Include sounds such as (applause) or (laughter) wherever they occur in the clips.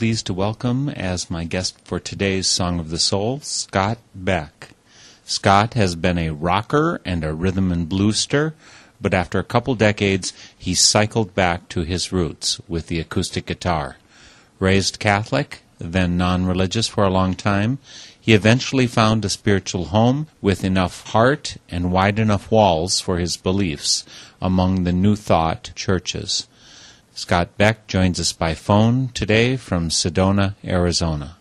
Pleased to welcome as my guest for today's Song of the Soul, Scott Beck. Scott has been a rocker and a rhythm and bluester, but after a couple decades, he cycled back to his roots with the acoustic guitar. Raised Catholic, then non religious for a long time, he eventually found a spiritual home with enough heart and wide enough walls for his beliefs among the New Thought churches. Scott Beck joins us by phone today from Sedona, Arizona.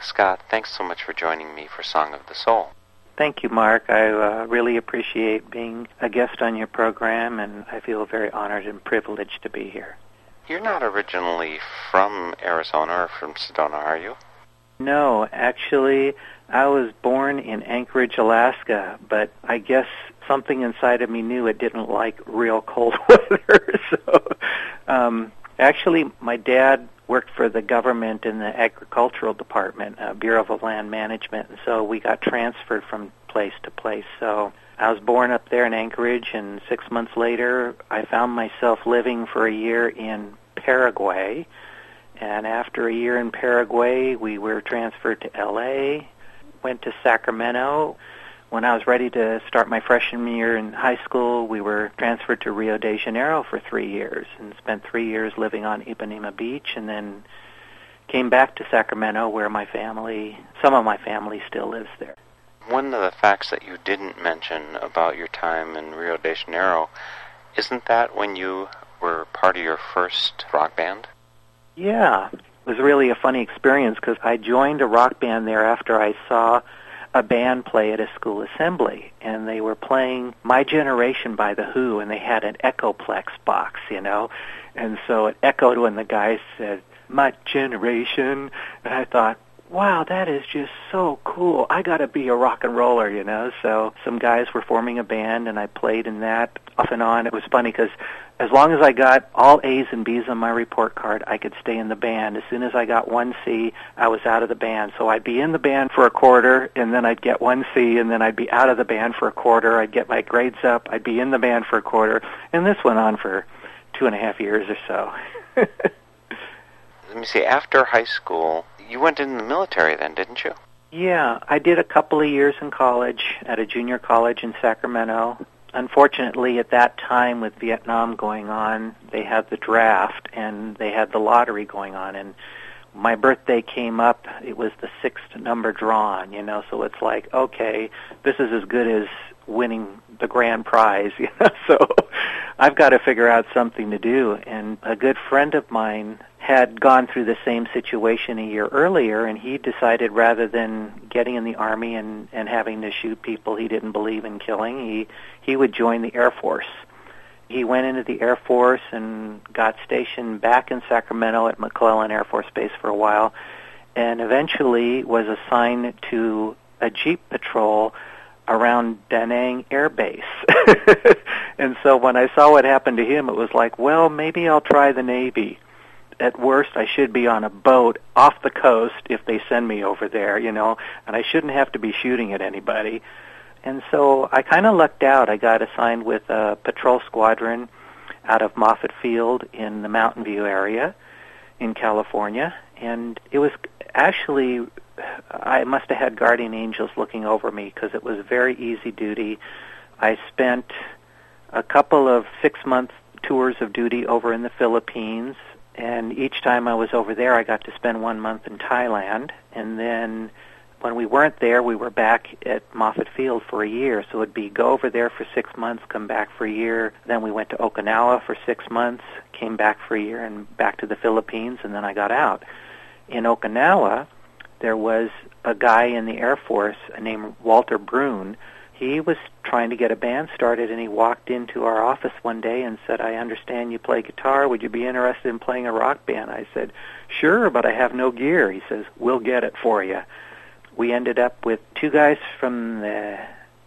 Scott, thanks so much for joining me for Song of the Soul. Thank you, Mark. I uh, really appreciate being a guest on your program, and I feel very honored and privileged to be here. You're not originally from Arizona or from Sedona, are you? No, actually, I was born in Anchorage, Alaska, but I guess something inside of me knew it didn't like real cold (laughs) weather. (laughs) so, um, actually, my dad worked for the government in the agricultural department, uh, Bureau of Land Management, and so we got transferred from place to place. So I was born up there in Anchorage, and six months later, I found myself living for a year in Paraguay. And after a year in Paraguay, we were transferred to LA, went to Sacramento. When I was ready to start my freshman year in high school, we were transferred to Rio de Janeiro for three years and spent three years living on Ipanema Beach and then came back to Sacramento where my family, some of my family still lives there. One of the facts that you didn't mention about your time in Rio de Janeiro, isn't that when you were part of your first rock band? Yeah, it was really a funny experience because I joined a rock band there after I saw a band play at a school assembly, and they were playing My Generation by The Who, and they had an Echoplex box, you know, and so it echoed when the guy said, My Generation, and I thought, wow, that is just so cool. I got to be a rock and roller, you know. So some guys were forming a band, and I played in that off and on. It was funny because as long as I got all A's and B's on my report card, I could stay in the band. As soon as I got one C, I was out of the band. So I'd be in the band for a quarter, and then I'd get one C, and then I'd be out of the band for a quarter. I'd get my grades up. I'd be in the band for a quarter, and this went on for two and a half years or so. (laughs) Let me see, after high school, you went in the military then, didn't you? Yeah, I did a couple of years in college at a junior college in Sacramento. unfortunately, at that time with Vietnam going on, they had the draft and they had the lottery going on, and my birthday came up. It was the sixth number drawn, you know. So it's like, okay, this is as good as winning the grand prize. (laughs) So I've got to figure out something to do. And a good friend of mine had gone through the same situation a year earlier, and he decided rather than getting in the army and and having to shoot people he didn't believe in killing, he he would join the Air Force. He went into the Air Force and got stationed back in Sacramento at McClellan Air Force Base for a while, and eventually was assigned to a Jeep patrol around Da Nang Air Base. (laughs) and so when I saw what happened to him, it was like, well, maybe I'll try the Navy at worst I should be on a boat off the coast if they send me over there, you know, and I shouldn't have to be shooting at anybody. And so I kind of lucked out. I got assigned with a patrol squadron out of Moffett Field in the Mountain View area in California, and it was actually I must have had guardian angels looking over me because it was very easy duty. I spent a couple of six month tours of duty over in the Philippines and each time I was over there, I got to spend one month in Thailand, and then when we weren't there, we were back at Moffett Field for a year. So it'd be go over there for six months, come back for a year. Then we went to Okinawa for six months, came back for a year, and back to the Philippines, and then I got out. In Okinawa, there was a guy in the Air Force named Walter Brune he was trying to get a band started and he walked into our office one day and said, I understand you play guitar. Would you be interested in playing a rock band? I said, sure, but I have no gear. He says, we'll get it for you. We ended up with two guys from the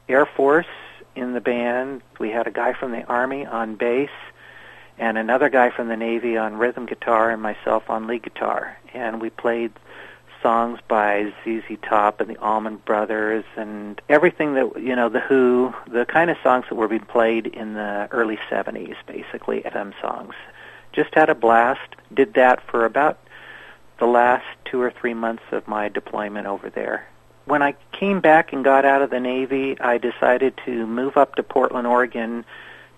Air Force in the band. We had a guy from the Army on bass and another guy from the Navy on rhythm guitar and myself on lead guitar. And we played songs by ZZ Top and the Allman Brothers and everything that you know the Who, the kind of songs that were being played in the early 70s, basically FM songs. Just had a blast. Did that for about the last two or three months of my deployment over there. When I came back and got out of the Navy, I decided to move up to Portland, Oregon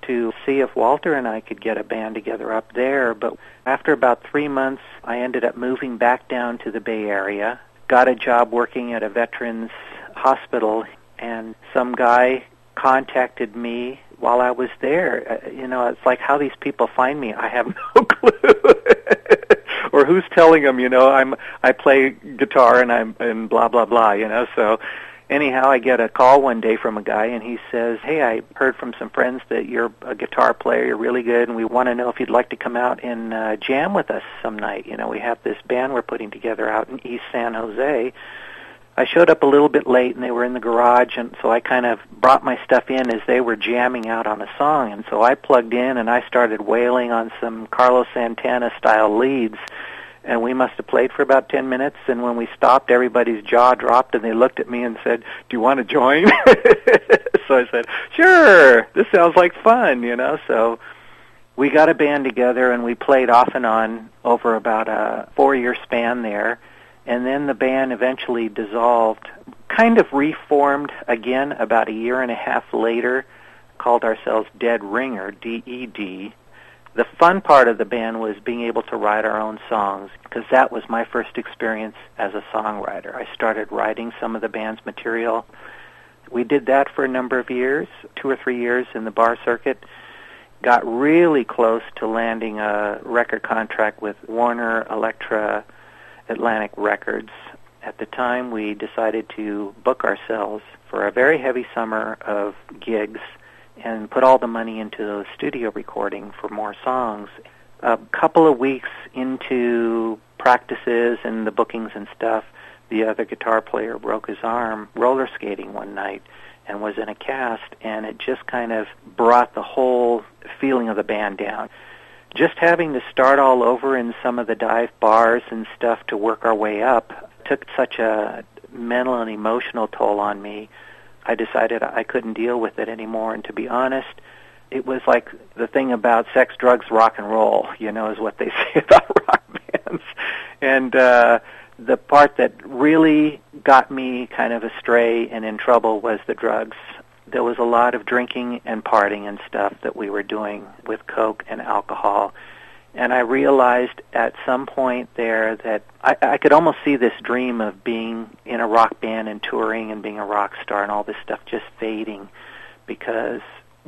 to see if Walter and I could get a band together up there. But after about three months, I ended up moving back down to the Bay Area, got a job working at a veterans hospital, and some guy contacted me while I was there. Uh, you know, it's like how these people find me. I have (laughs) no clue. (laughs) or who's telling them, you know, I'm I play guitar and I'm and blah blah blah, you know. So anyhow, I get a call one day from a guy, and he says, "Hey, I heard from some friends that you're a guitar player. You're really good, and we want to know if you'd like to come out and uh, jam with us some night. You know, we have this band we're putting together out in East San Jose." I showed up a little bit late, and they were in the garage, and so I kind of brought my stuff in as they were jamming out on a song, and so I plugged in and I started wailing on some Carlos Santana style leads and we must have played for about 10 minutes and when we stopped everybody's jaw dropped and they looked at me and said do you want to join? (laughs) So i said sure this sounds like fun you know? So we got a band together and we played off and on over about a four year span there. And then the band eventually dissolved kind of reformed again about a year and a half later called ourselves dead ringer d e d the fun part of the band was being able to write our own songs because that was my first experience as a songwriter. I started writing some of the band's material. We did that for a number of years, two or three years in the bar circuit. Got really close to landing a record contract with Warner Elektra Atlantic Records. At the time, we decided to book ourselves for a very heavy summer of gigs and put all the money into the studio recording for more songs. A couple of weeks into practices and the bookings and stuff, the other guitar player broke his arm roller skating one night and was in a cast, and it just kind of brought the whole feeling of the band down. Just having to start all over in some of the dive bars and stuff to work our way up took such a mental and emotional toll on me I decided I couldn't deal with it anymore. And to be honest, it was like the thing about sex, drugs, rock and roll. You know, is what they (laughs) say about rock bands. And uh, the part that really got me kind of astray and in trouble was the drugs. there was a lot of drinking and partying and stuff that we were doing with coke and alcohol and I realized at some point there that I, I could almost see this dream of being in a rock band and touring and being a rock star and all this stuff just fading because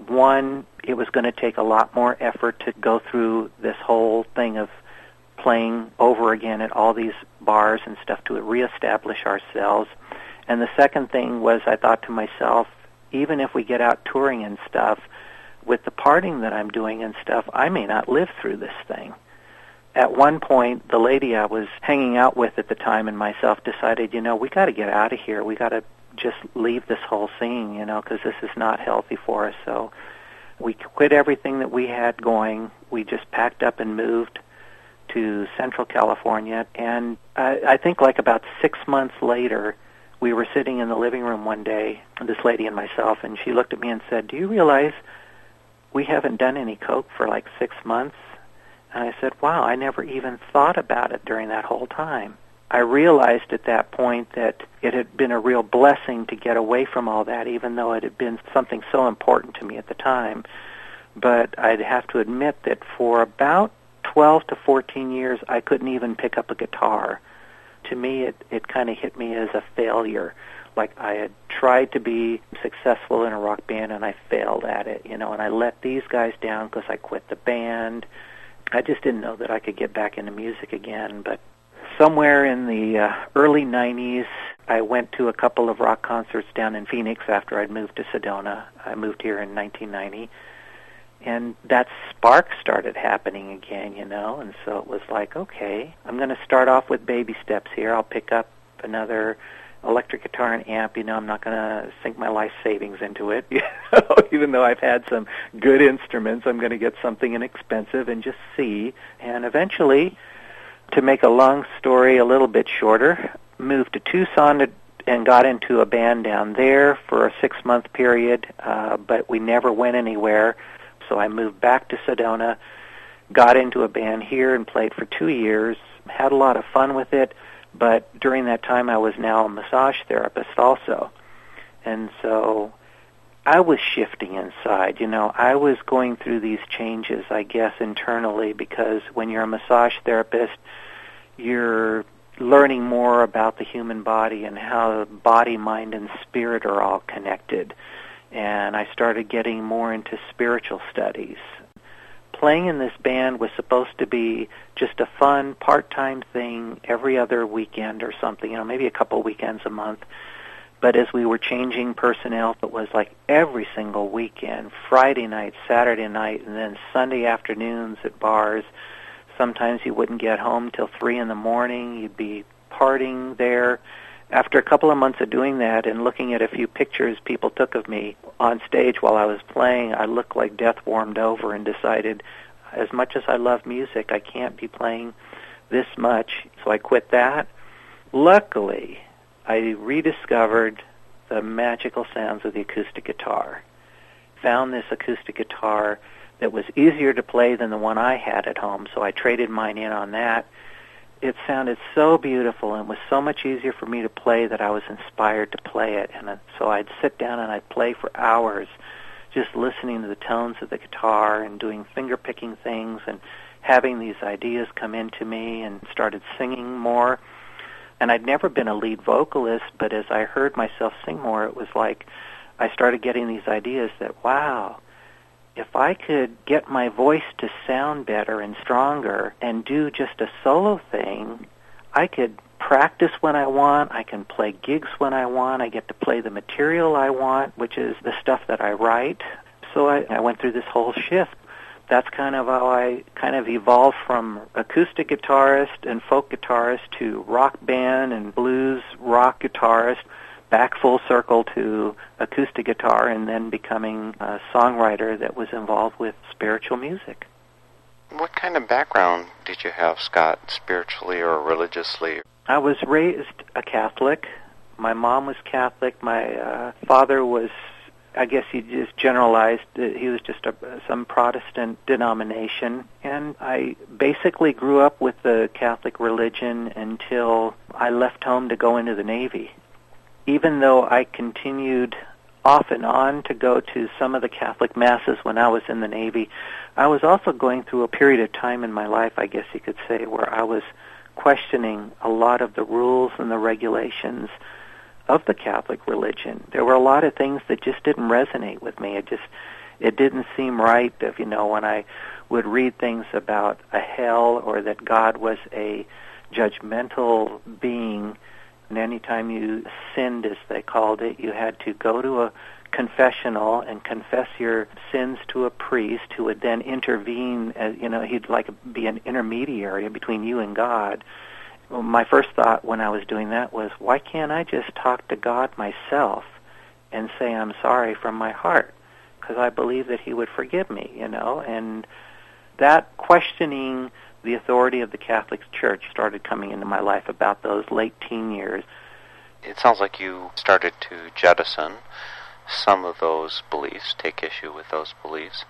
one, it was going to take a lot more effort to go through this whole thing of playing over again at all these bars and stuff to reestablish ourselves. And the second thing was I thought to myself, even if we get out touring and stuff, with the parting that I'm doing and stuff, I may not live through this thing. At one point, the lady I was hanging out with at the time and myself decided, you know, we got to get out of here. We got to just leave this whole scene, you know, because this is not healthy for us. So we quit everything that we had going. We just packed up and moved to Central California. And I, I think like about six months later, we were sitting in the living room one day, this lady and myself, and she looked at me and said, "Do you realize?" We haven't done any coke for like six months. And I said, wow, I never even thought about it during that whole time. I realized at that point that it had been a real blessing to get away from all that, even though it had been something so important to me at the time. But I'd have to admit that for about 12 to 14 years, I couldn't even pick up a guitar. To me, it, it kind of hit me as a failure like I had tried to be successful in a rock band and I failed at it, you know, and I let these guys down because I quit the band. I just didn't know that I could get back into music again, but somewhere in the uh, early 90s, I went to a couple of rock concerts down in Phoenix after I'd moved to Sedona. I moved here in 1990. And that spark started happening again, you know, and so it was like, okay, I'm going to start off with baby steps here. I'll pick up another electric guitar and amp, you know, I'm not going to sink my life savings into it. (laughs) You know, even though I've had some good instruments, I'm going to get something inexpensive and just see. And eventually, to make a long story a little bit shorter, moved to Tucson to, and got into a band down there for a six-month period, uh, but we never went anywhere. So I moved back to Sedona, got into a band here and played for two years, had a lot of fun with it but during that time, I was now a massage therapist also. And so I was shifting inside. You know, I was going through these changes, I guess, internally because when you're a massage therapist, you're learning more about the human body and how body, mind, and spirit are all connected. And I started getting more into spiritual studies playing in this band was supposed to be just a fun part-time thing every other weekend or something, you know, maybe a couple weekends a month. But as we were changing personnel, it was like every single weekend, Friday night, Saturday night, and then Sunday afternoons at bars. Sometimes you wouldn't get home till 3 in the morning. You'd be partying there after a couple of months of doing that and looking at a few pictures people took of me on stage while I was playing, I looked like death warmed over and decided, as much as I love music, I can't be playing this much. So I quit that. Luckily, I rediscovered the magical sounds of the acoustic guitar. Found this acoustic guitar that was easier to play than the one I had at home, so I traded mine in on that it sounded so beautiful and was so much easier for me to play that I was inspired to play it. And uh, so I'd sit down and I'd play for hours just listening to the tones of the guitar and doing finger picking things and having these ideas come into me and started singing more. And I'd never been a lead vocalist, but as I heard myself sing more, it was like I started getting these ideas that, wow, if I could get my voice to sound better and stronger and do just a solo thing, I could practice when I want, I can play gigs when I want, I get to play the material I want, which is the stuff that I write. So I, I went through this whole shift. That's kind of how I kind of evolved from acoustic guitarist and folk guitarist to rock band and blues rock guitarist back full circle to acoustic guitar and then becoming a songwriter that was involved with spiritual music. What kind of background did you have, Scott, spiritually or religiously? I was raised a Catholic. My mom was Catholic. My uh, father was, I guess he just generalized, that he was just a, some Protestant denomination. And I basically grew up with the Catholic religion until I left home to go into the Navy even though I continued off and on to go to some of the Catholic masses when I was in the Navy, I was also going through a period of time in my life, I guess you could say, where I was questioning a lot of the rules and the regulations of the Catholic religion. There were a lot of things that just didn't resonate with me. It just it didn't seem right if you know when I would read things about a hell or that God was a judgmental being and anytime you sinned as they called it, you had to go to a confessional and confess your sins to a priest who would then intervene as you know he'd like be an intermediary between you and God. Well, my first thought when I was doing that was why can't I just talk to God myself and say I'm sorry from my heart because I believe that he would forgive me you know? And that questioning the authority of the Catholic Church started coming into my life about those late teen years it sounds like you started to jettison some of those beliefs, take issue with those beliefs.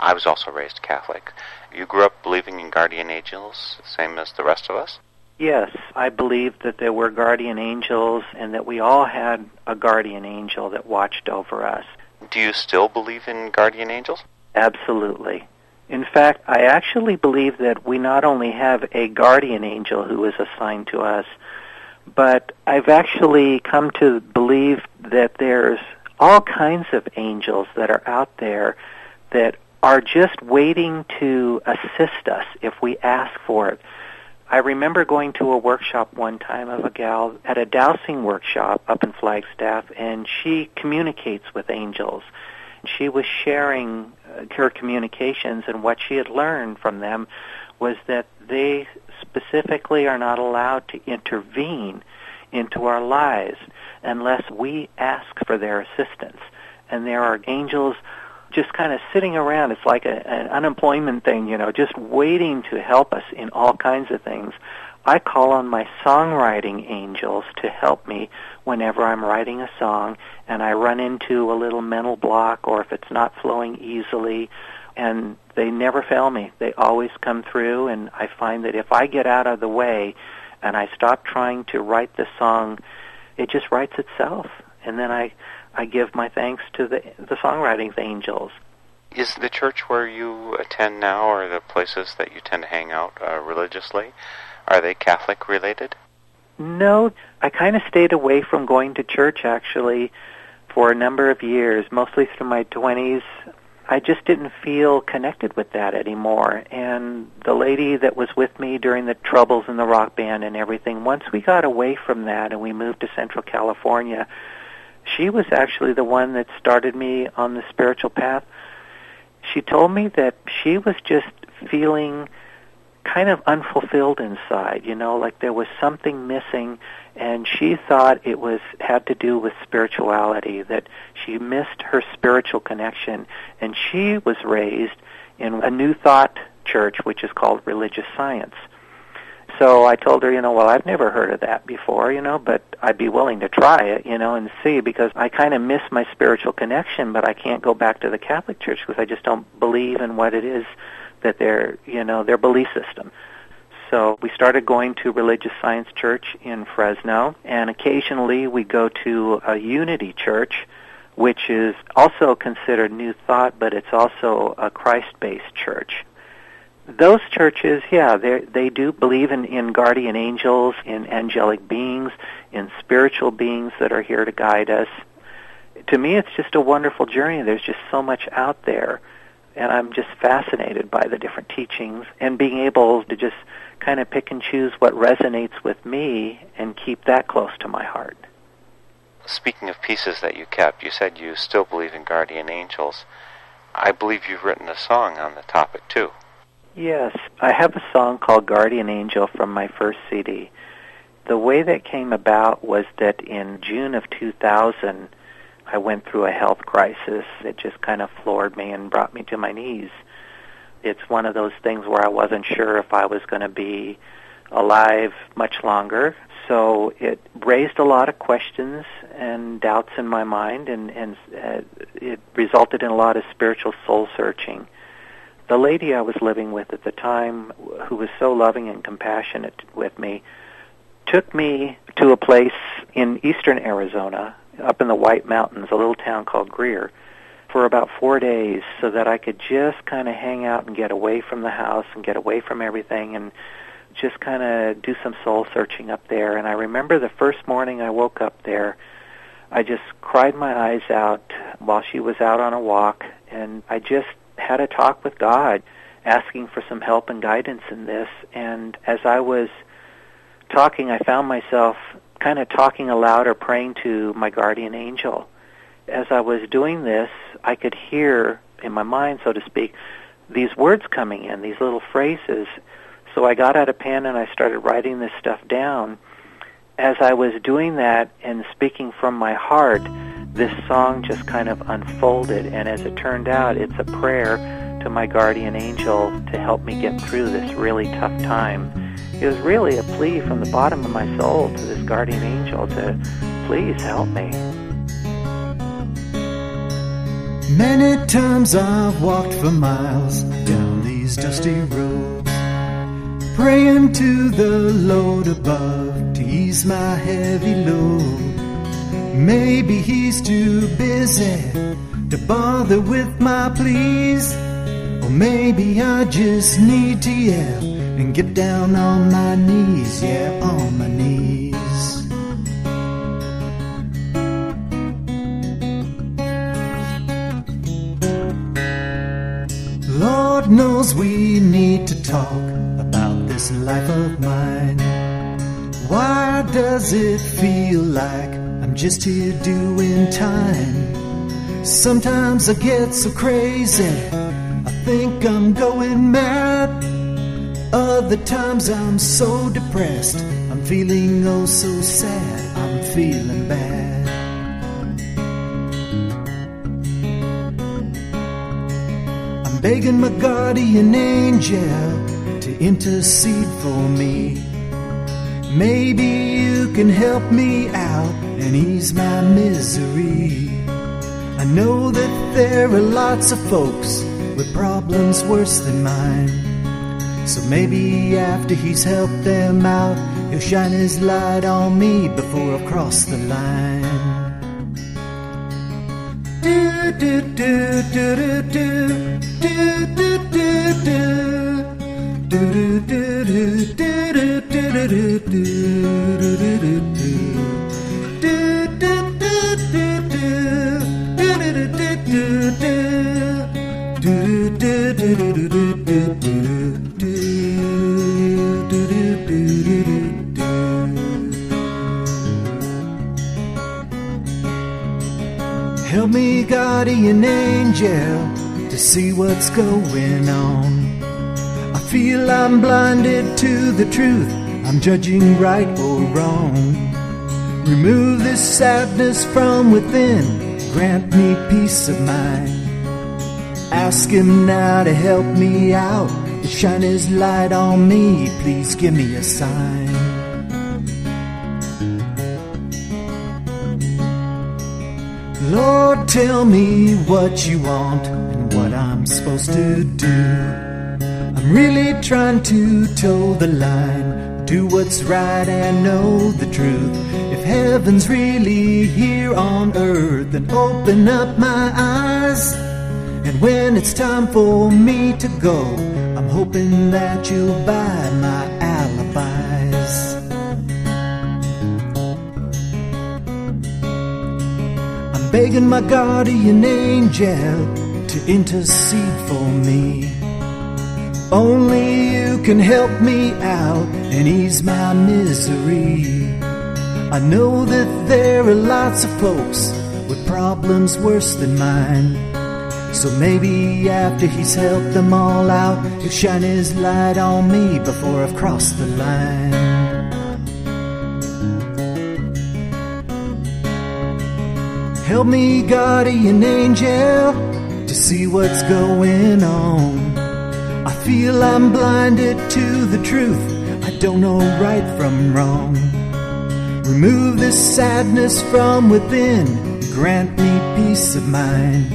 I was also raised Catholic. You grew up believing in guardian angels, same as the rest of us? Yes, I believed that there were guardian angels and that we all had a guardian angel that watched over us. Do you still believe in guardian angels? Absolutely. In fact, I actually believe that we not only have a guardian angel who is assigned to us, but I've actually come to believe that there's all kinds of angels that are out there that are just waiting to assist us if we ask for it. I remember going to a workshop one time of a gal at a dowsing workshop up in Flagstaff, and she communicates with angels. She was sharing her communications, and what she had learned from them was that they specifically are not allowed to intervene into our lives unless we ask for their assistance. And there are angels just kind of sitting around. It's like a, an unemployment thing, you know, just waiting to help us in all kinds of things. I call on my songwriting angels to help me whenever I'm writing a song and I run into a little mental block or if it's not flowing easily and they never fail me. They always come through and I find that if I get out of the way and I stop trying to write the song it just writes itself. And then I, I give my thanks to the, the songwriting angels. Is the church where you attend now, or the places that you tend to hang out uh, religiously, are they Catholic related? No, I kind of stayed away from going to church actually for a number of years, mostly through my 20s. I just didn't feel connected with that anymore. And the lady that was with me during the troubles in the rock band and everything, once we got away from that and we moved to Central California, she was actually the one that started me on the spiritual path. She told me that she was just feeling kind of unfulfilled inside, you know, like there was something missing and she thought it was had to do with spirituality that she missed her spiritual connection. And she was raised in a new thought church which is called religious science. So i told her you know well i've never heard of that before you know but i'd be willing to try it you know and see because i kind of miss my spiritual connection but i can't go back to the catholic church because i just don't believe in what it is that their you know their belief system so we started going to Religious Science Church in Fresno, and occasionally we go to a Unity Church, which is also considered New Thought, but it's also a Christ-based church. Those churches, yeah, they they do believe in, in guardian angels, in angelic beings, in spiritual beings that are here to guide us. To me, it's just a wonderful journey. There's just so much out there, and I'm just fascinated by the different teachings and being able to just kind of pick and choose what resonates with me and keep that close to my heart. Speaking of pieces that you kept, you said you still believe in guardian angels. I believe you've written a song on the topic too. Yes, I have a song called Guardian Angel from my first CD. The way that came about was that in June of 2000, I went through a health crisis that just kind of floored me and brought me to my knees it's one of those things where I wasn't sure if I was going to be alive much longer. So it raised a lot of questions and doubts in my mind, and, and uh, it resulted in a lot of spiritual soul searching. The lady I was living with at the time, who was so loving and compassionate with me, took me to a place in eastern Arizona up in the White Mountains, a little town called Greer, for about four days so that I could just kind of hang out and get away from the house and get away from everything and just kind of do some soul searching up there. And I remember the first morning I woke up there, I just cried my eyes out while she was out on a walk, and I just had a talk with God, asking for some help and guidance in this. And as I was talking, I found myself kind of talking aloud or praying to my guardian angel. As I was doing this, I could hear in my mind, so to speak, these words coming in, these little phrases. So I got out a pen and I started writing this stuff down. As I was doing that and speaking from my heart, this song just kind of unfolded. And as it turned out, it's a prayer to my guardian angel to help me get through this really tough time. It was really a plea from the bottom of my soul to this guardian angel to please help me. Many times I've walked for miles down these dusty roads, praying to the Lord above to ease my heavy load. Maybe he's too busy to bother with my pleas, or maybe I just need to yell and get down on my knees, yeah, on my knees. Lord knows we need to talk about this life of mine. Why does it feel like I'm just here doing time? Sometimes I get so crazy, I think I'm going mad. Other times I'm so depressed, I'm feeling oh so sad, I'm feeling bad. I'm begging my guardian angel to intercede for me. Maybe you can help me out and ease my misery. I know that there are lots of folks with problems worse than mine. So maybe after he's helped them out, he'll shine his light on me before I cross the line. Do do do do do do do do do do do do do do do do do do Help me, guardian angel, to see what's going on. I feel I'm blinded to the truth, I'm judging right or wrong. Remove this sadness from within, grant me peace of mind. Ask him now to help me out, to shine his light on me, please give me a sign. Lord, tell me what you want and what I'm supposed to do. I'm really trying to toe the line, do what's right and know the truth. If heaven's really here on earth, then open up my eyes. And when it's time for me to go, I'm hoping that you'll buy my begging my guardian angel to intercede for me. Only you can help me out and ease my misery. I know that there are lots of folks with problems worse than mine. So maybe after he's helped them all out, he'll shine his light on me before I've crossed the line. Help me, guardian angel, to see what's going on. I feel I'm blinded to the truth. I don't know right from wrong. Remove this sadness from within. Grant me peace of mind.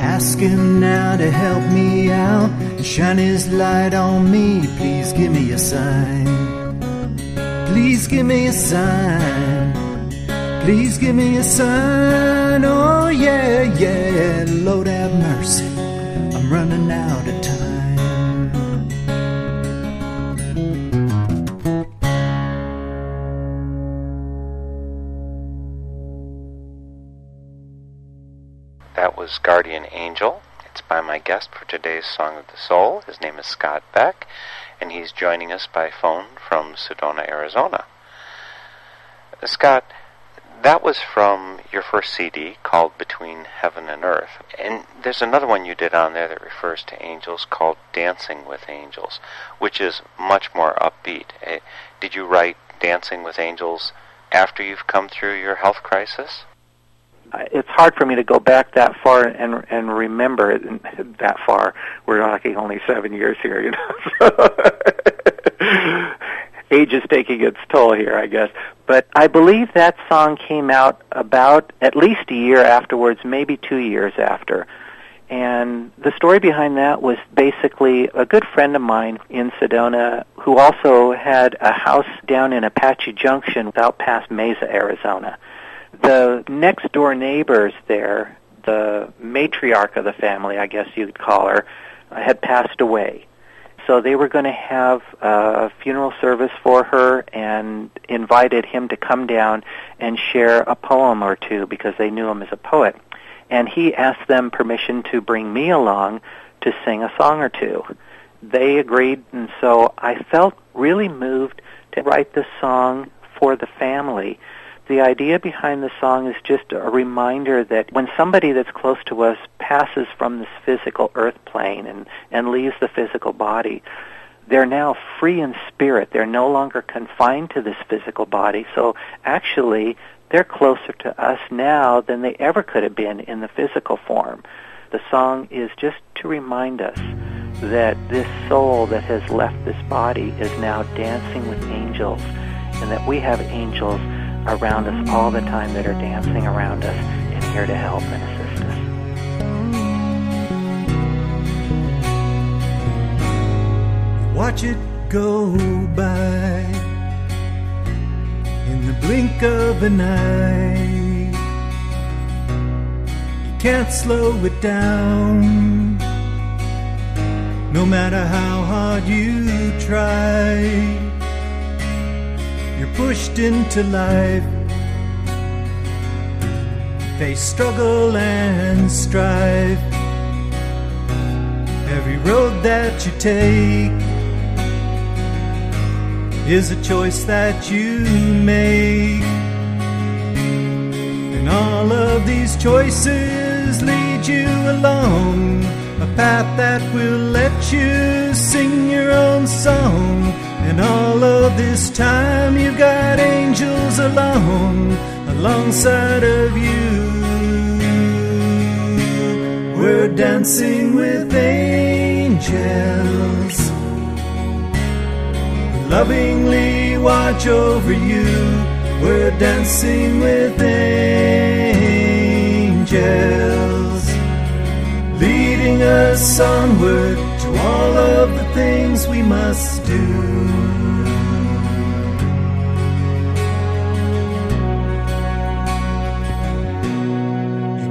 Ask him now to help me out and shine his light on me. Please give me a sign. Please give me a sign. Please give me a sign, oh yeah, yeah. Lord have mercy, I'm running out of time. That was Guardian Angel. It's by my guest for today's Song of the Soul. His name is Scott Beck, and he's joining us by phone from Sedona, Arizona. Scott, that was from your first CD called Between Heaven and Earth. And there's another one you did on there that refers to angels called Dancing with Angels, which is much more upbeat. Uh, did you write Dancing with Angels after you've come through your health crisis? it's hard for me to go back that far and and remember it that far. We're talking only seven years here, you know. (laughs) (laughs) Age is taking its toll here, I guess. But I believe that song came out about at least a year afterwards, maybe two years after. And the story behind that was basically a good friend of mine in Sedona who also had a house down in Apache Junction out past Mesa, Arizona the next door neighbors there, the matriarch of the family, I guess you'd call her, had passed away. So they were going to have a funeral service for her and invited him to come down and share a poem or two because they knew him as a poet. And he asked them permission to bring me along to sing a song or two. They agreed, and so I felt really moved to write this song for the family the idea behind the song is just a reminder that when somebody that's close to us passes from this physical earth plane and, and leaves the physical body, they're now free in spirit. They're no longer confined to this physical body. So actually, they're closer to us now than they ever could have been in the physical form. The song is just to remind us that this soul that has left this body is now dancing with angels and that we have angels around us all the time that are dancing around us and here to help and assist us. Watch it go by in the blink of an eye. You can't slow it down, no matter how hard you try you're pushed into life. They struggle and strive. Every road that you take is a choice that you make. And all of these choices lead you along a path that will let you sing your own song this time you've got angels along alongside of you. We're dancing with angels. Lovingly watch over you. We're dancing with angels. Leading us onward to all of the things we must do.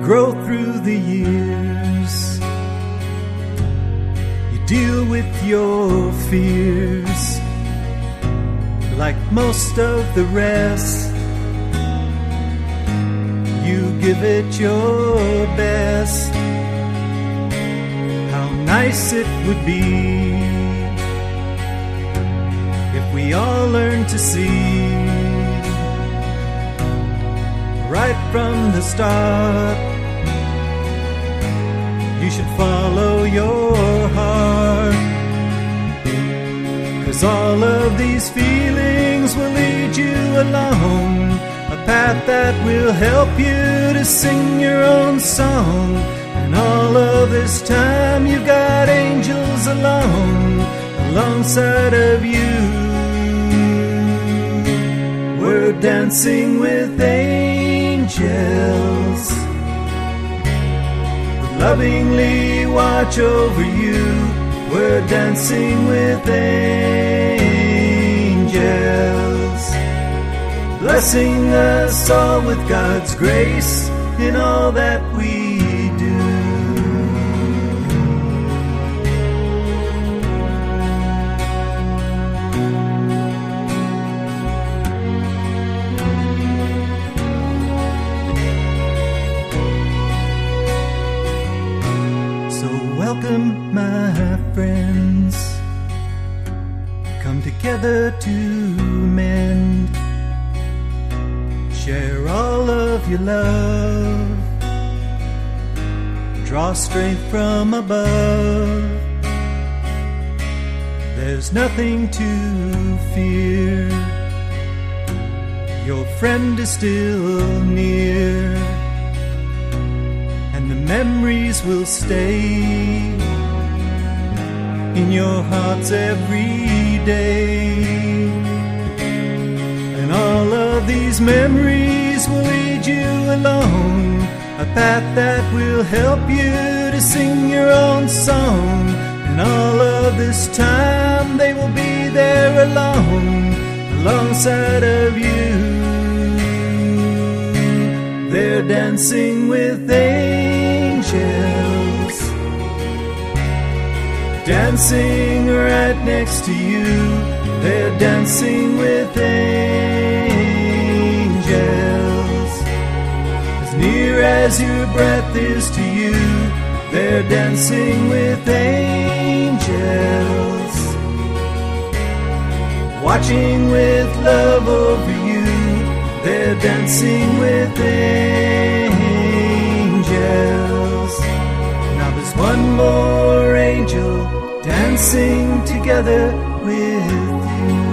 Grow through the years. You deal with your fears like most of the rest. You give it your best. How nice it would be if we all learned to see right from the start you should follow your heart. Cause all of these feelings will lead you along a path that will help you to sing your own song. And all of this time you've got angels along alongside of you. We're dancing with angels lovingly watch over you. We're dancing with angels. blessing us all with God's grace in all that we together to mend. Share all of your love. Draw strength from above. There's nothing to fear. Your friend is still near. And the memories will stay in your hearts every day. And all of these memories will lead you along a path that will help you to sing your own song. And all of this time they will be there along, alongside of you. They're dancing with angels dancing right next to you. They're dancing with angels. As near as your breath is to you, they're dancing with angels. Watching with love over you, they're dancing with angels. Now there's one more angel dancing together with you.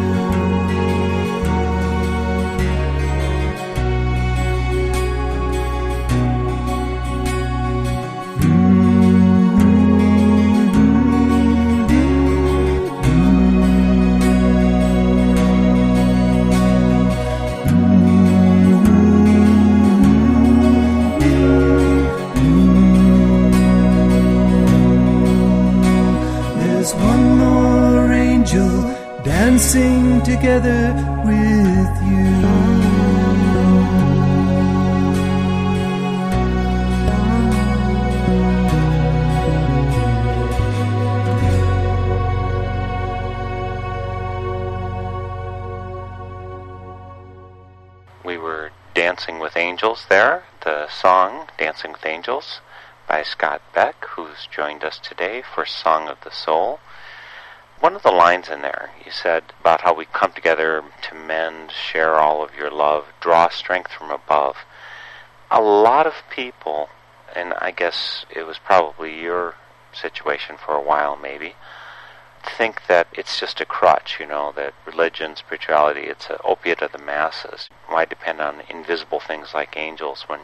Together with you. We were Dancing with Angels there, the song Dancing with Angels by Scott Beck, who's joined us today for Song of the Soul. One of the lines in there, you said about how we come together to mend, share all of your love, draw strength from above. A lot of people, and I guess it was probably your situation for a while maybe, think that it's just a crutch, you know, that religion, spirituality, it's an opiate of the masses. Why depend on invisible things like angels when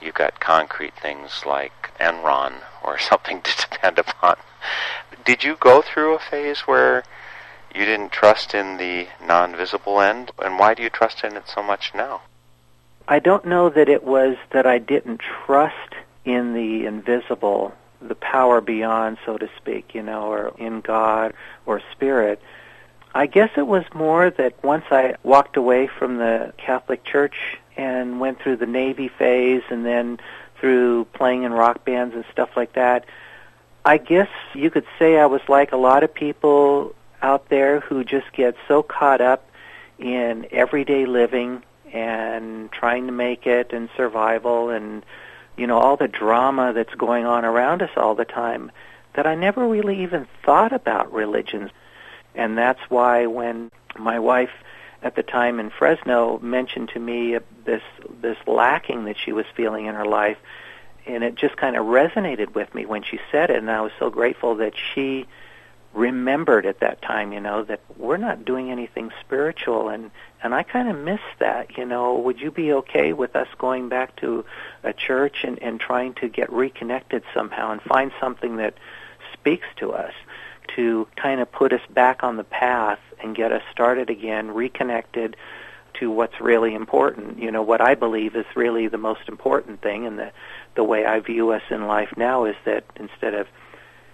you've got concrete things like Enron or something (laughs) to depend upon? Did you go through a phase where you didn't trust in the non-visible end, and why do you trust in it so much now? I don't know that it was that I didn't trust in the invisible, the power beyond, so to speak, you know, or in God or spirit. I guess it was more that once I walked away from the Catholic Church and went through the Navy phase and then through playing in rock bands and stuff like that, I guess you could say I was like a lot of people out there who just get so caught up in everyday living and trying to make it and survival and you know all the drama that's going on around us all the time that I never really even thought about religions and that's why when my wife at the time in Fresno mentioned to me uh, this this lacking that she was feeling in her life and it just kind of resonated with me when she said it and I was so grateful that she remembered at that time, you know, that we're not doing anything spiritual and and I kind of miss that, you know. Would you be okay with us going back to a church and and trying to get reconnected somehow and find something that speaks to us to kind of put us back on the path and get us started again, reconnected to what's really important. You know, what I believe is really the most important thing and the the way I view us in life now is that instead of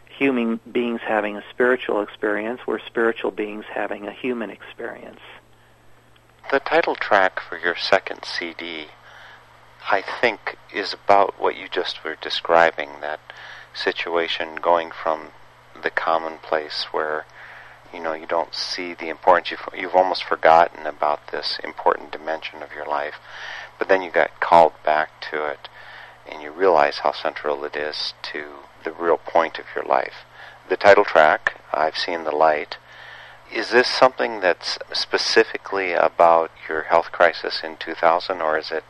human beings having a spiritual experience, we're spiritual beings having a human experience. The title track for your second CD, I think, is about what you just were describing that situation going from the commonplace where you know you don't see the importance. You've, you've almost forgotten about this important dimension of your life but then you got called back to it and you realize how central it is to the real point of your life. The title track i've seen the light is this something that's specifically about your health crisis in 2000 or is it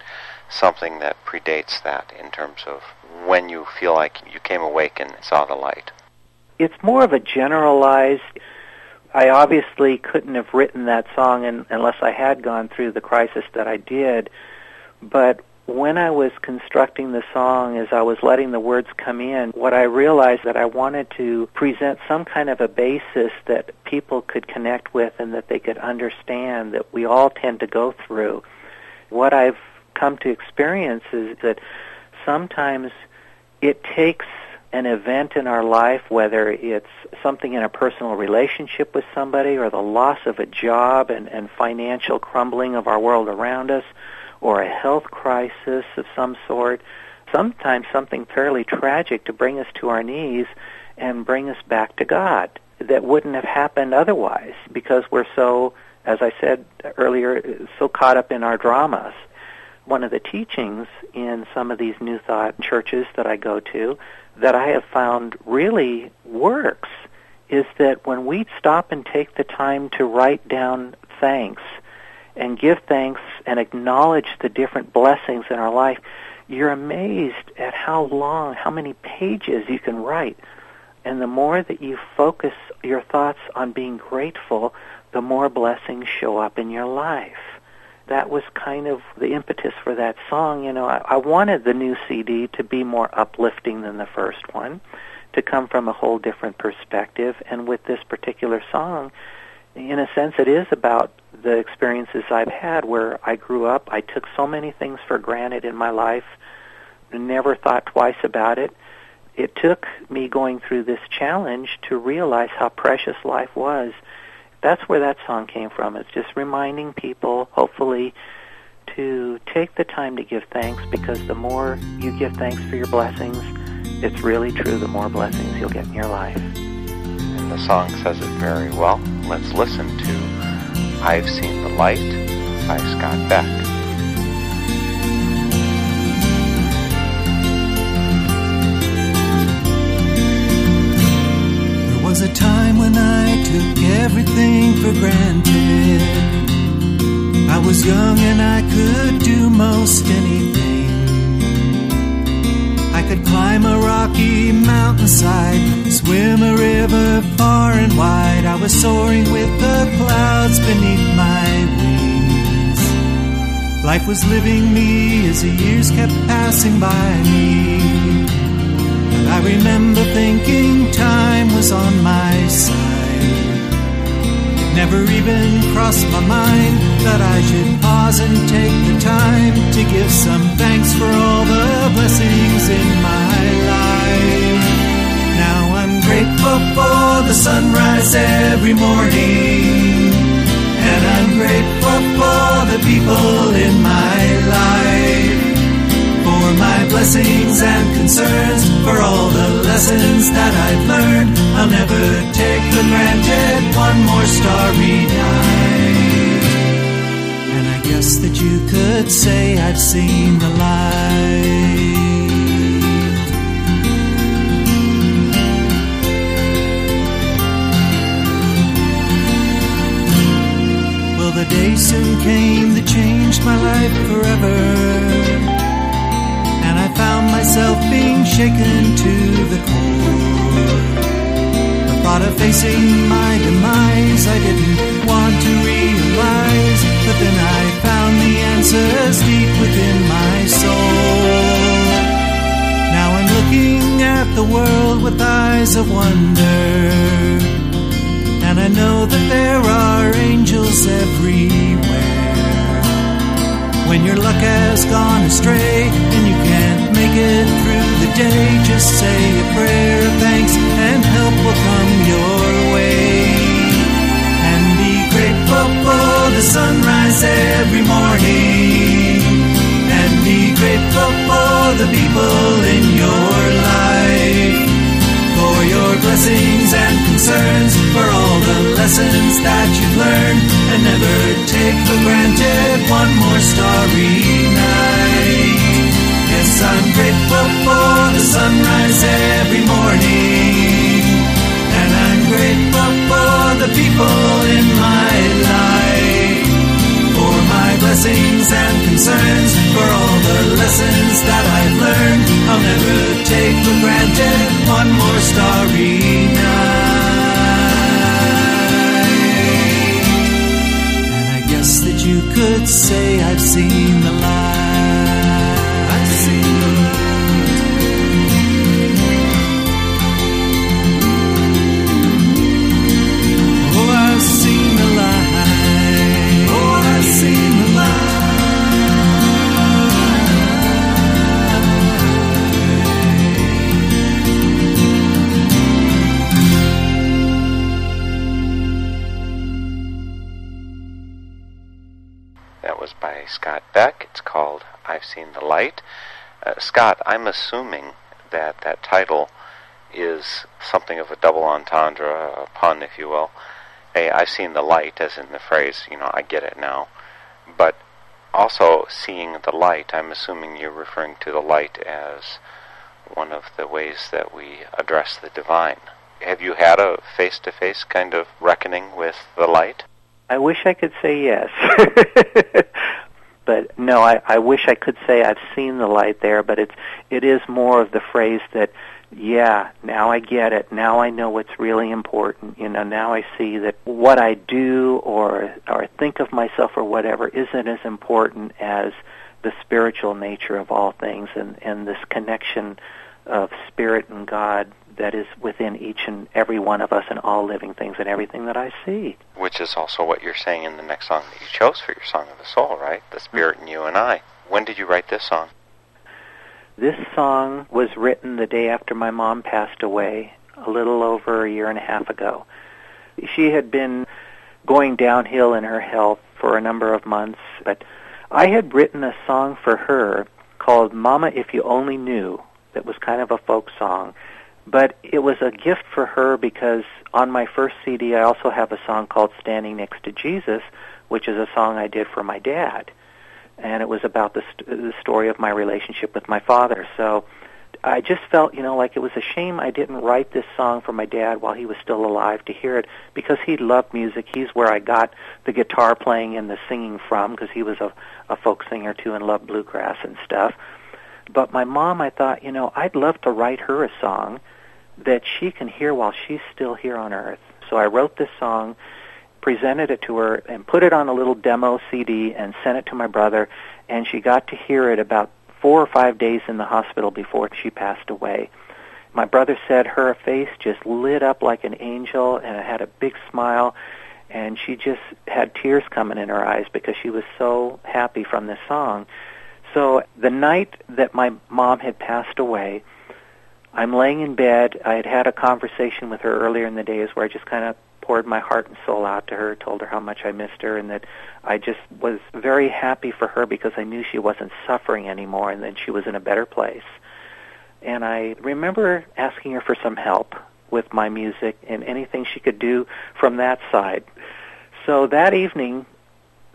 something that predates that in terms of when you feel like you came awake and saw the light it's more of a generalized I obviously couldn't have written that song in, unless I had gone through the crisis that I did. But when I was constructing the song, as I was letting the words come in, what I realized that I wanted to present some kind of a basis that people could connect with and that they could understand that we all tend to go through. What I've come to experience is that sometimes it takes an event in our life, whether it's something in a personal relationship with somebody or the loss of a job and, and financial crumbling of our world around us, or a health crisis of some sort, sometimes something fairly tragic to bring us to our knees and bring us back to God that wouldn't have happened otherwise because we're so, as I said earlier, so caught up in our dramas. One of the teachings in some of these New Thought churches that I go to that I have found really works is that when we stop and take the time to write down thanks and give thanks and acknowledge the different blessings in our life, you're amazed at how long, how many pages you can write. And the more that you focus your thoughts on being grateful, the more blessings show up in your life that was kind of the impetus for that song. You know, I, I wanted the new CD to be more uplifting than the first one, to come from a whole different perspective. And with this particular song, in a sense, it is about the experiences I've had where I grew up. I took so many things for granted in my life, never thought twice about it. It took me going through this challenge to realize how precious life was that's where that song came from. It's just reminding people, hopefully, to take the time to give thanks because the more you give thanks for your blessings, it's really true, the more blessings you'll get in your life. And the song says it very well. Let's listen to I've Seen the Light by Scott Beck. Young and I could do most anything. I could climb a rocky mountainside, swim a river far and wide. I was soaring with the clouds beneath my wings. Life was living me as the years kept passing by me. I remember thinking time was on my side. Never even crossed my mind that I should pause and take the time to give some thanks for all the blessings in my life. Now I'm grateful for the sunrise every morning. And I'm grateful for the people in my life blessings and concerns, for all the lessons that I've learned. I'll never take for granted one more starry night. And I guess that you could say I've seen the light. Well, the day soon came that changed my life forever found myself being shaken to the core. The thought of facing my demise I didn't want to realize, but then I found the answers deep within my soul. Now I'm looking at the world with eyes of wonder, and I know that there are angels everywhere. When your luck has gone astray and you it through the day, just say a prayer of thanks and help will come your way. And be grateful for the sunrise every morning. And be grateful for the people in your life. For your blessings and concerns, for all the lessons that you've learned. And never take for granted one more starry night. I'm grateful for the sunrise every morning. And I'm grateful for the people in my life. For my blessings and concerns, for all the lessons that I've learned. I'll never take for granted one more starry night. And I guess that you could say I've seen the light. It's called I've Seen the Light. Uh, Scott, I'm assuming that that title is something of a double entendre, a pun, if you will. Hey, I've seen the light, as in the phrase, you know, I get it now. But also, seeing the light, I'm assuming you're referring to the light as one of the ways that we address the divine. Have you had a face to face kind of reckoning with the light? I wish I could say yes. (laughs) but no, I, I wish I could say I've seen the light there, but it's it is more of the phrase that yeah, now I get it. Now I know what's really important. You know, now I see that what I do or or think of myself or whatever isn't as important as the spiritual nature of all things and and this connection of spirit and God that is within each and every one of us and all living things and everything that I see. Which is also what you're saying in the next song that you chose for your Song of the Soul, right? The mm-hmm. Spirit in You and I. When did you write this song? This song was written the day after my mom passed away, a little over a year and a half ago. She had been going downhill in her health for a number of months, but I had written a song for her called Mama If You Only Knew that was kind of a folk song. But it was a gift for her because on my first CD I also have a song called Standing Next to Jesus, which is a song I did for my dad and it was about the, st- the story of my relationship with my father. So I just felt, you know, like it was a shame I didn't write this song for my dad while he was still alive to hear it because he loved music. He's where I got the guitar playing and the singing from because he was a, a folk singer too and loved bluegrass and stuff. But my mom, I thought, you know, I'd love to write her a song that she can hear while she's still here on earth. So I wrote this song presented it to her and put it on a little demo CD and sent it to my brother and she got to hear it about 4 or 5 days in the hospital before she passed away. My brother said her face just lit up like an angel and it had a big smile and she just had tears coming in her eyes because she was so happy from this song. So the night that my mom had passed away, I'm laying in bed. I had had a conversation with her earlier in the days where I just kind of poured my heart and soul out to her, told her how much I missed her, and that I just was very happy for her because I knew she wasn't suffering anymore and that she was in a better place. And I remember asking her for some help with my music and anything she could do from that side. So that evening,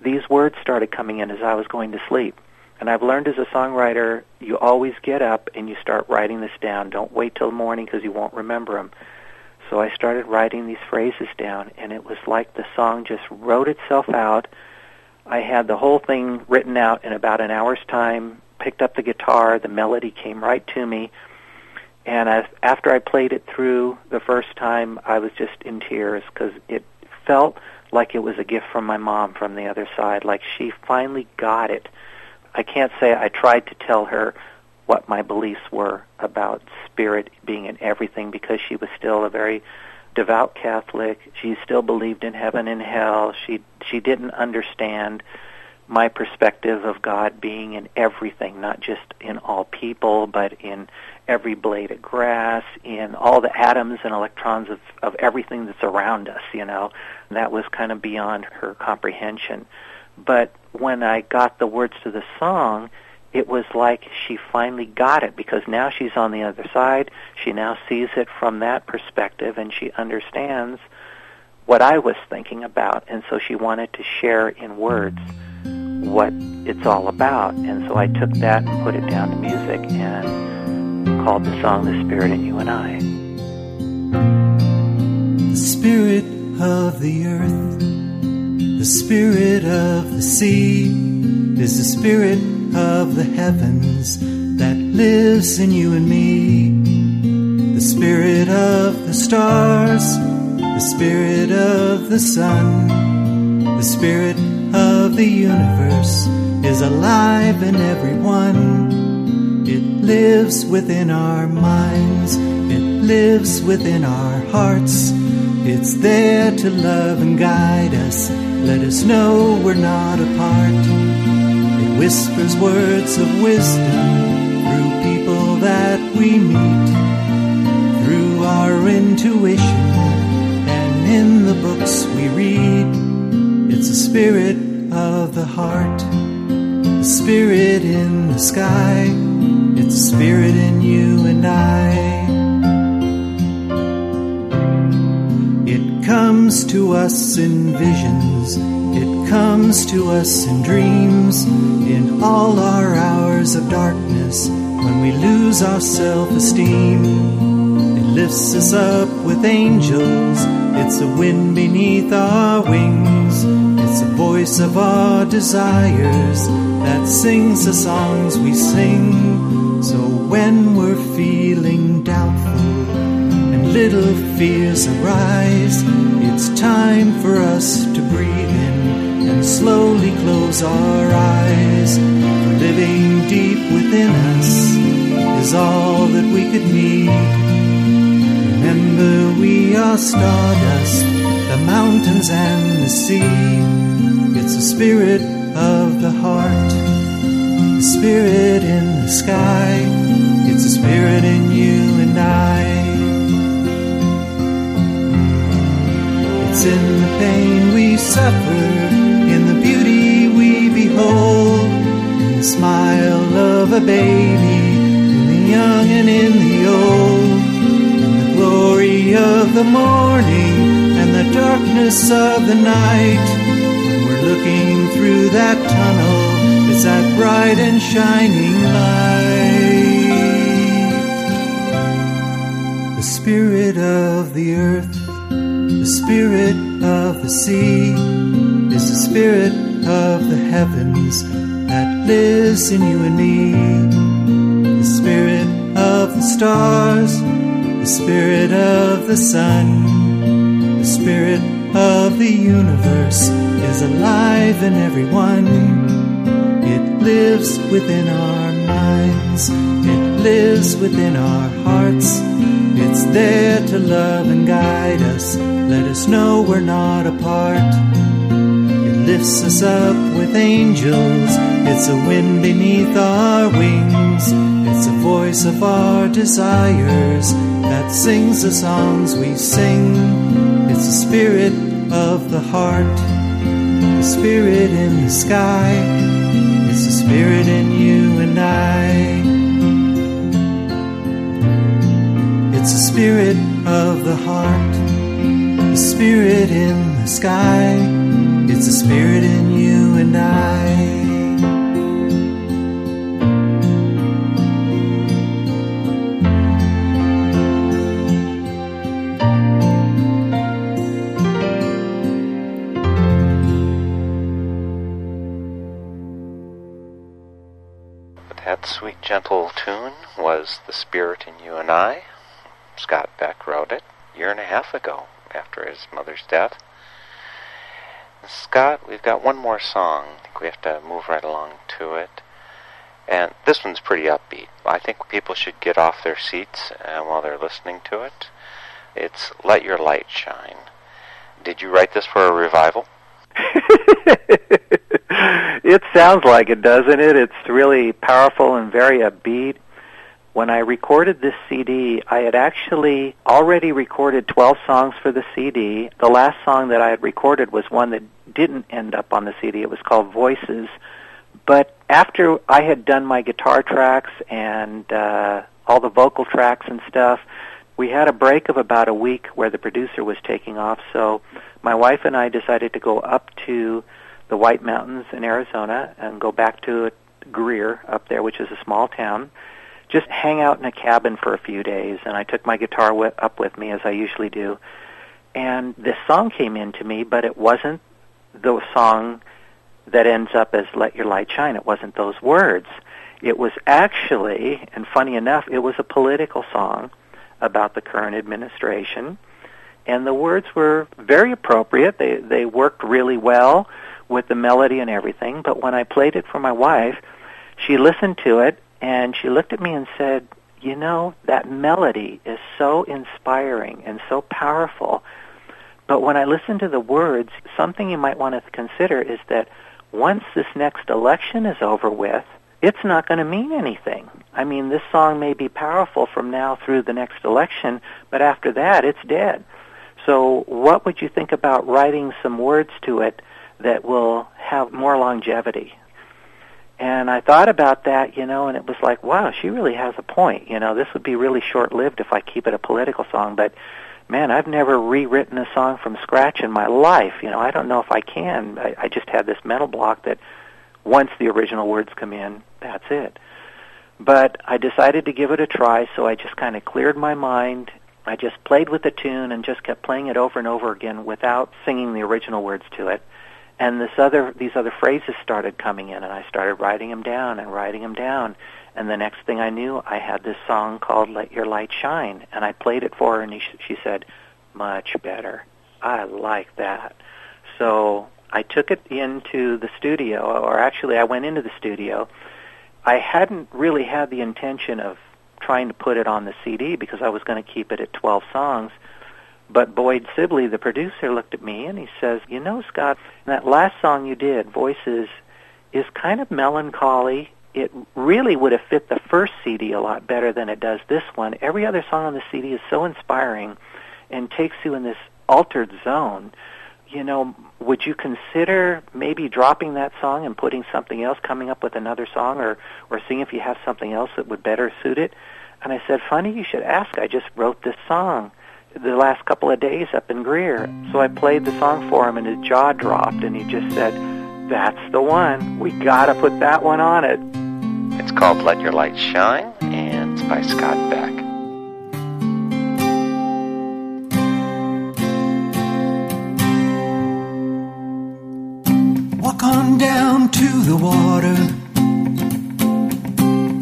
these words started coming in as I was going to sleep. And I've learned as a songwriter, you always get up and you start writing this down. Don't wait till morning because you won't remember them. So I started writing these phrases down, and it was like the song just wrote itself out. I had the whole thing written out in about an hour's time, picked up the guitar, the melody came right to me, and I, after I played it through the first time, I was just in tears because it felt like it was a gift from my mom from the other side, like she finally got it. I can't say I tried to tell her what my beliefs were about spirit being in everything because she was still a very devout Catholic. She still believed in heaven and hell. She she didn't understand my perspective of God being in everything, not just in all people, but in every blade of grass, in all the atoms and electrons of, of everything that's around us, you know. And that was kind of beyond her comprehension. But when I got the words to the song, it was like she finally got it because now she's on the other side. She now sees it from that perspective and she understands what I was thinking about. And so she wanted to share in words what it's all about. And so I took that and put it down to music and called the song The Spirit in You and I. The spirit of the earth, the spirit of the sea, is the spirit of the heavens that lives in you and me. The spirit of the stars, the spirit of the sun, the spirit of the universe is alive in everyone. It lives within our minds, it lives within our hearts. It's there to love and guide us, let us know we're not apart. It whispers words of wisdom through people that we meet, through our intuition, and in the books we read. It's the spirit of the heart, the spirit in the sky. It's the spirit in you and I. comes to us in visions, it comes to us in dreams, in all our hours of darkness when we lose our self esteem. It lifts us up with angels, it's a wind beneath our wings. It's the voice of our desires that sings the songs we sing. So when we're feeling little fears arise, it's time for us to breathe in and slowly close our eyes. For living deep within us is all that we could need. Remember, we are stardust the mountains and the sea. It's the spirit of the heart, the spirit in the sky. It's the spirit in you and I. In the pain we suffer, in the beauty we behold, in the smile of a baby, in the young and in the old, in the glory of the morning and the darkness of the night. When we're looking through that tunnel, it's that bright and shining light. The spirit of the earth, spirit of the sea, is the spirit of the heavens that lives in you and me. The spirit of the stars, the spirit of the sun, the spirit of the universe is alive in everyone. It lives within our minds, it lives within our hearts. It's there to love and guide us, let us know we're not apart. It lifts us up with angels, it's a wind beneath our wings. It's a voice of our desires that sings the songs we sing. It's the spirit of the heart, the spirit in the sky. It's the spirit in you and I. It's the spirit of the heart, spirit in the sky. It's a spirit in you and I. That sweet, gentle tune was The Spirit in You and I. Scott Beck wrote it a year and a half ago after his mother's death. Scott, we've got one more song. I think we have to move right along to it. And this one's pretty upbeat. I think people should get off their seats uh, while they're listening to it. It's Let Your Light Shine. Did you write this for a revival? (laughs) it sounds like it, doesn't it? It's really powerful and very upbeat. When I recorded this CD, I had actually already recorded 12 songs for the CD. The last song that I had recorded was one that didn't end up on the CD. It was called Voices. But after I had done my guitar tracks and uh, all the vocal tracks and stuff, we had a break of about a week where the producer was taking off. So my wife and I decided to go up to the White Mountains in Arizona and go back to Greer up there, which is a small town just hang out in a cabin for a few days. And I took my guitar with, up with me as I usually do. And this song came into me, but it wasn't the song that ends up as Let Your Light Shine. It wasn't those words. It was actually, and funny enough, it was a political song about the current administration. And the words were very appropriate. They, they worked really well with the melody and everything. But when I played it for my wife, she listened to it and she looked at me and said, You know, that melody is so inspiring and so powerful. But when I listen to the words, something you might want to consider is that once this next election is over with, it's not going to mean anything. I mean, this song may be powerful from now through the next election, but after that, it's dead. So, what would you think about writing some words to it that will have more longevity? And I thought about that, you know, and it was like, wow, she really has a point. You know, this would be really short-lived if I keep it a political song, but man, I've never rewritten a song from scratch in my life. You know, I don't know if I can. I, I just had this mental block that once the original words come in, that's it. But I decided to give it a try, so I just kind of cleared my mind. I just played with the tune and just kept playing it over and over again without singing the original words to it and this other these other phrases started coming in and I started writing them down and writing them down. And the next thing I knew I had this song called Let Your Light Shine and I played it for her and she said much better. I like that. So I took it into the studio or actually I went into the studio. I hadn't really had the intention of trying to put it on the CD because I was going to keep it at 12 songs but Boyd Sibley, the producer, looked at me and he says, You know, Scott, that last song you did, Voices, is kind of melancholy. It really would have fit the first CD a lot better than it does this one. Every other song on the CD is so inspiring and takes you in this altered zone. You know, would you consider maybe dropping that song and putting something else, coming up with another song, or or seeing if you have something else that would better suit it? And I said, funny you should ask. I just wrote this song the last couple of days up in Greer. So I played the song for him, and his jaw dropped, and he just said, "That's the one. We gotta put that one on it." It's called "Let Your Light Shine," and it's by Scott Beck. Walk on down to the water.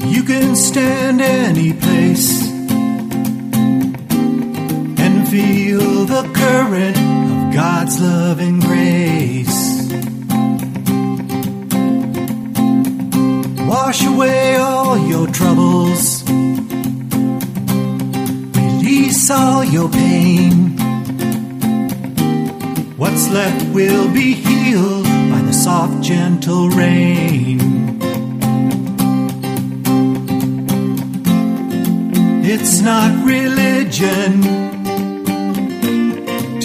You can stand any place feel the current of God's love and grace. Wash away all your troubles, release all your pain. What's left will be healed by the soft, gentle rain. It's not religion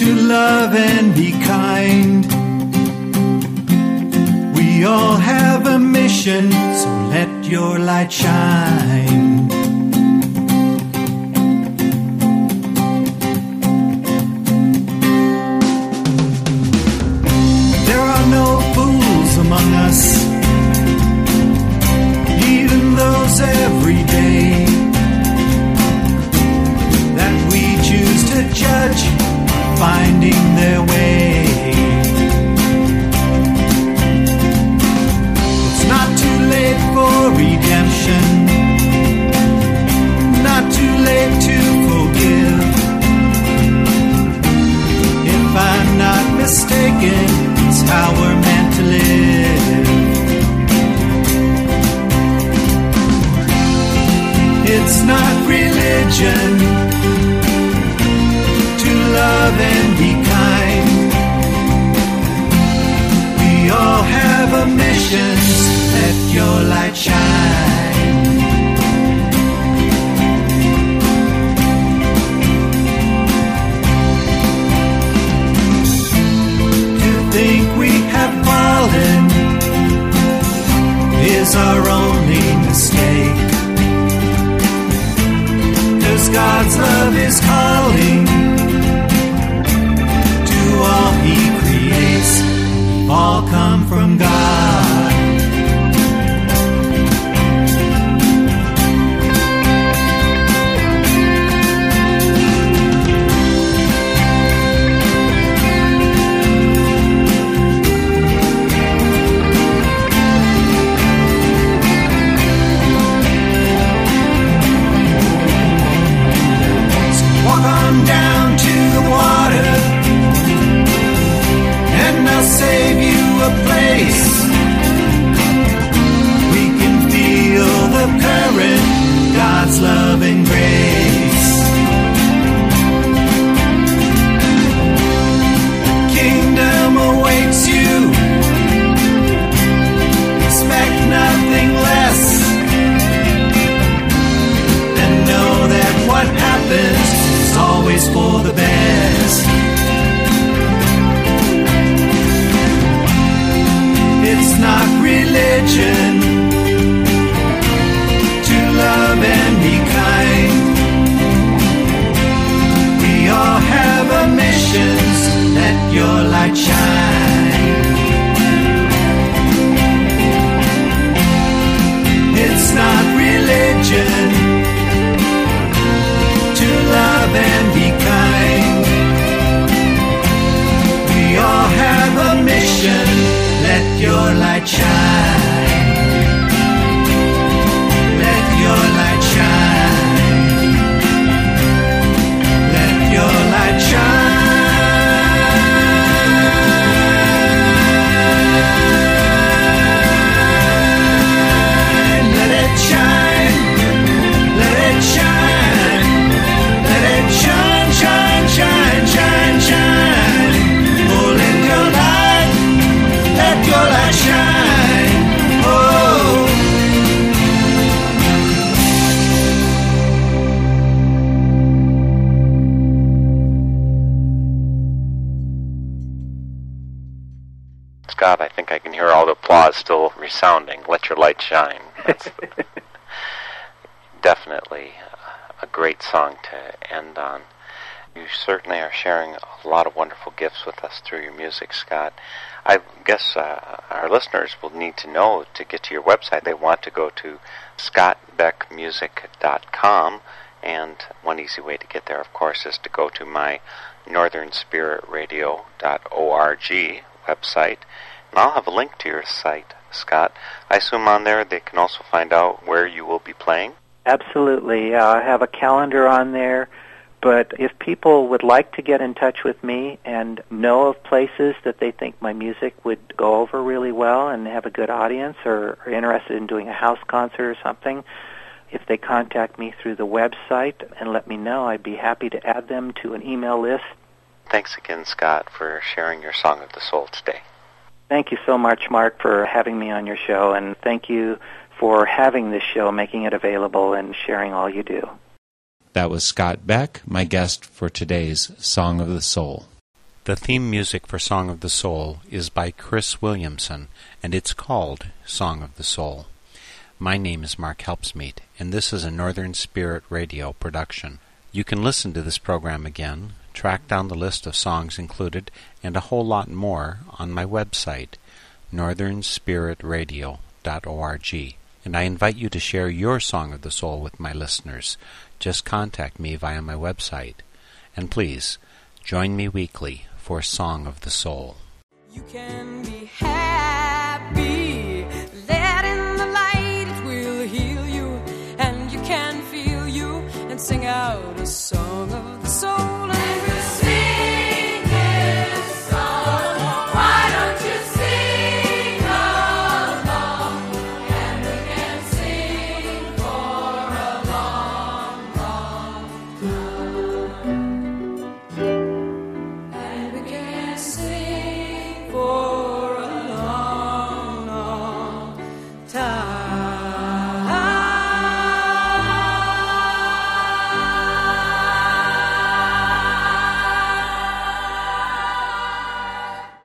to love and be kind. We all have a mission, so let your light shine. There are no fools among us, even those every day that we choose to judge finding their way. It's not too late for redemption, not too late to forgive. If I'm not mistaken, it's how we're meant to live. It's not religion religion song to end on. You certainly are sharing a lot of wonderful gifts with us through your music, Scott. I guess uh, our listeners will need to know to get to your website. They want to go to scottbeckmusic.com, and one easy way to get there, of course, is to go to my northernspiritradio.org website, and I'll have a link to your site, Scott. I assume on there they can also find out where you will be playing. Absolutely. Uh, I have a calendar on there. But if people would like to get in touch with me and know of places that they think my music would go over really well and have a good audience or are interested in doing a house concert or something, if they contact me through the website and let me know, I'd be happy to add them to an email list. Thanks again, Scott, for sharing your Song of the Soul today. Thank you so much, Mark, for having me on your show, and thank you for having this show, making it available, and sharing all you do. That was Scott Beck, my guest for today's Song of the Soul. The theme music for Song of the Soul is by Chris Williamson, and it's called Song of the Soul. My name is Mark Helpsmeet, and this is a Northern Spirit Radio production. You can listen to this program again, track down the list of songs included, and a whole lot more on my website, northernspiritradio.org. And I invite you to share your Song of the Soul with my listeners. Just contact me via my website. And please, join me weekly for Song of the Soul.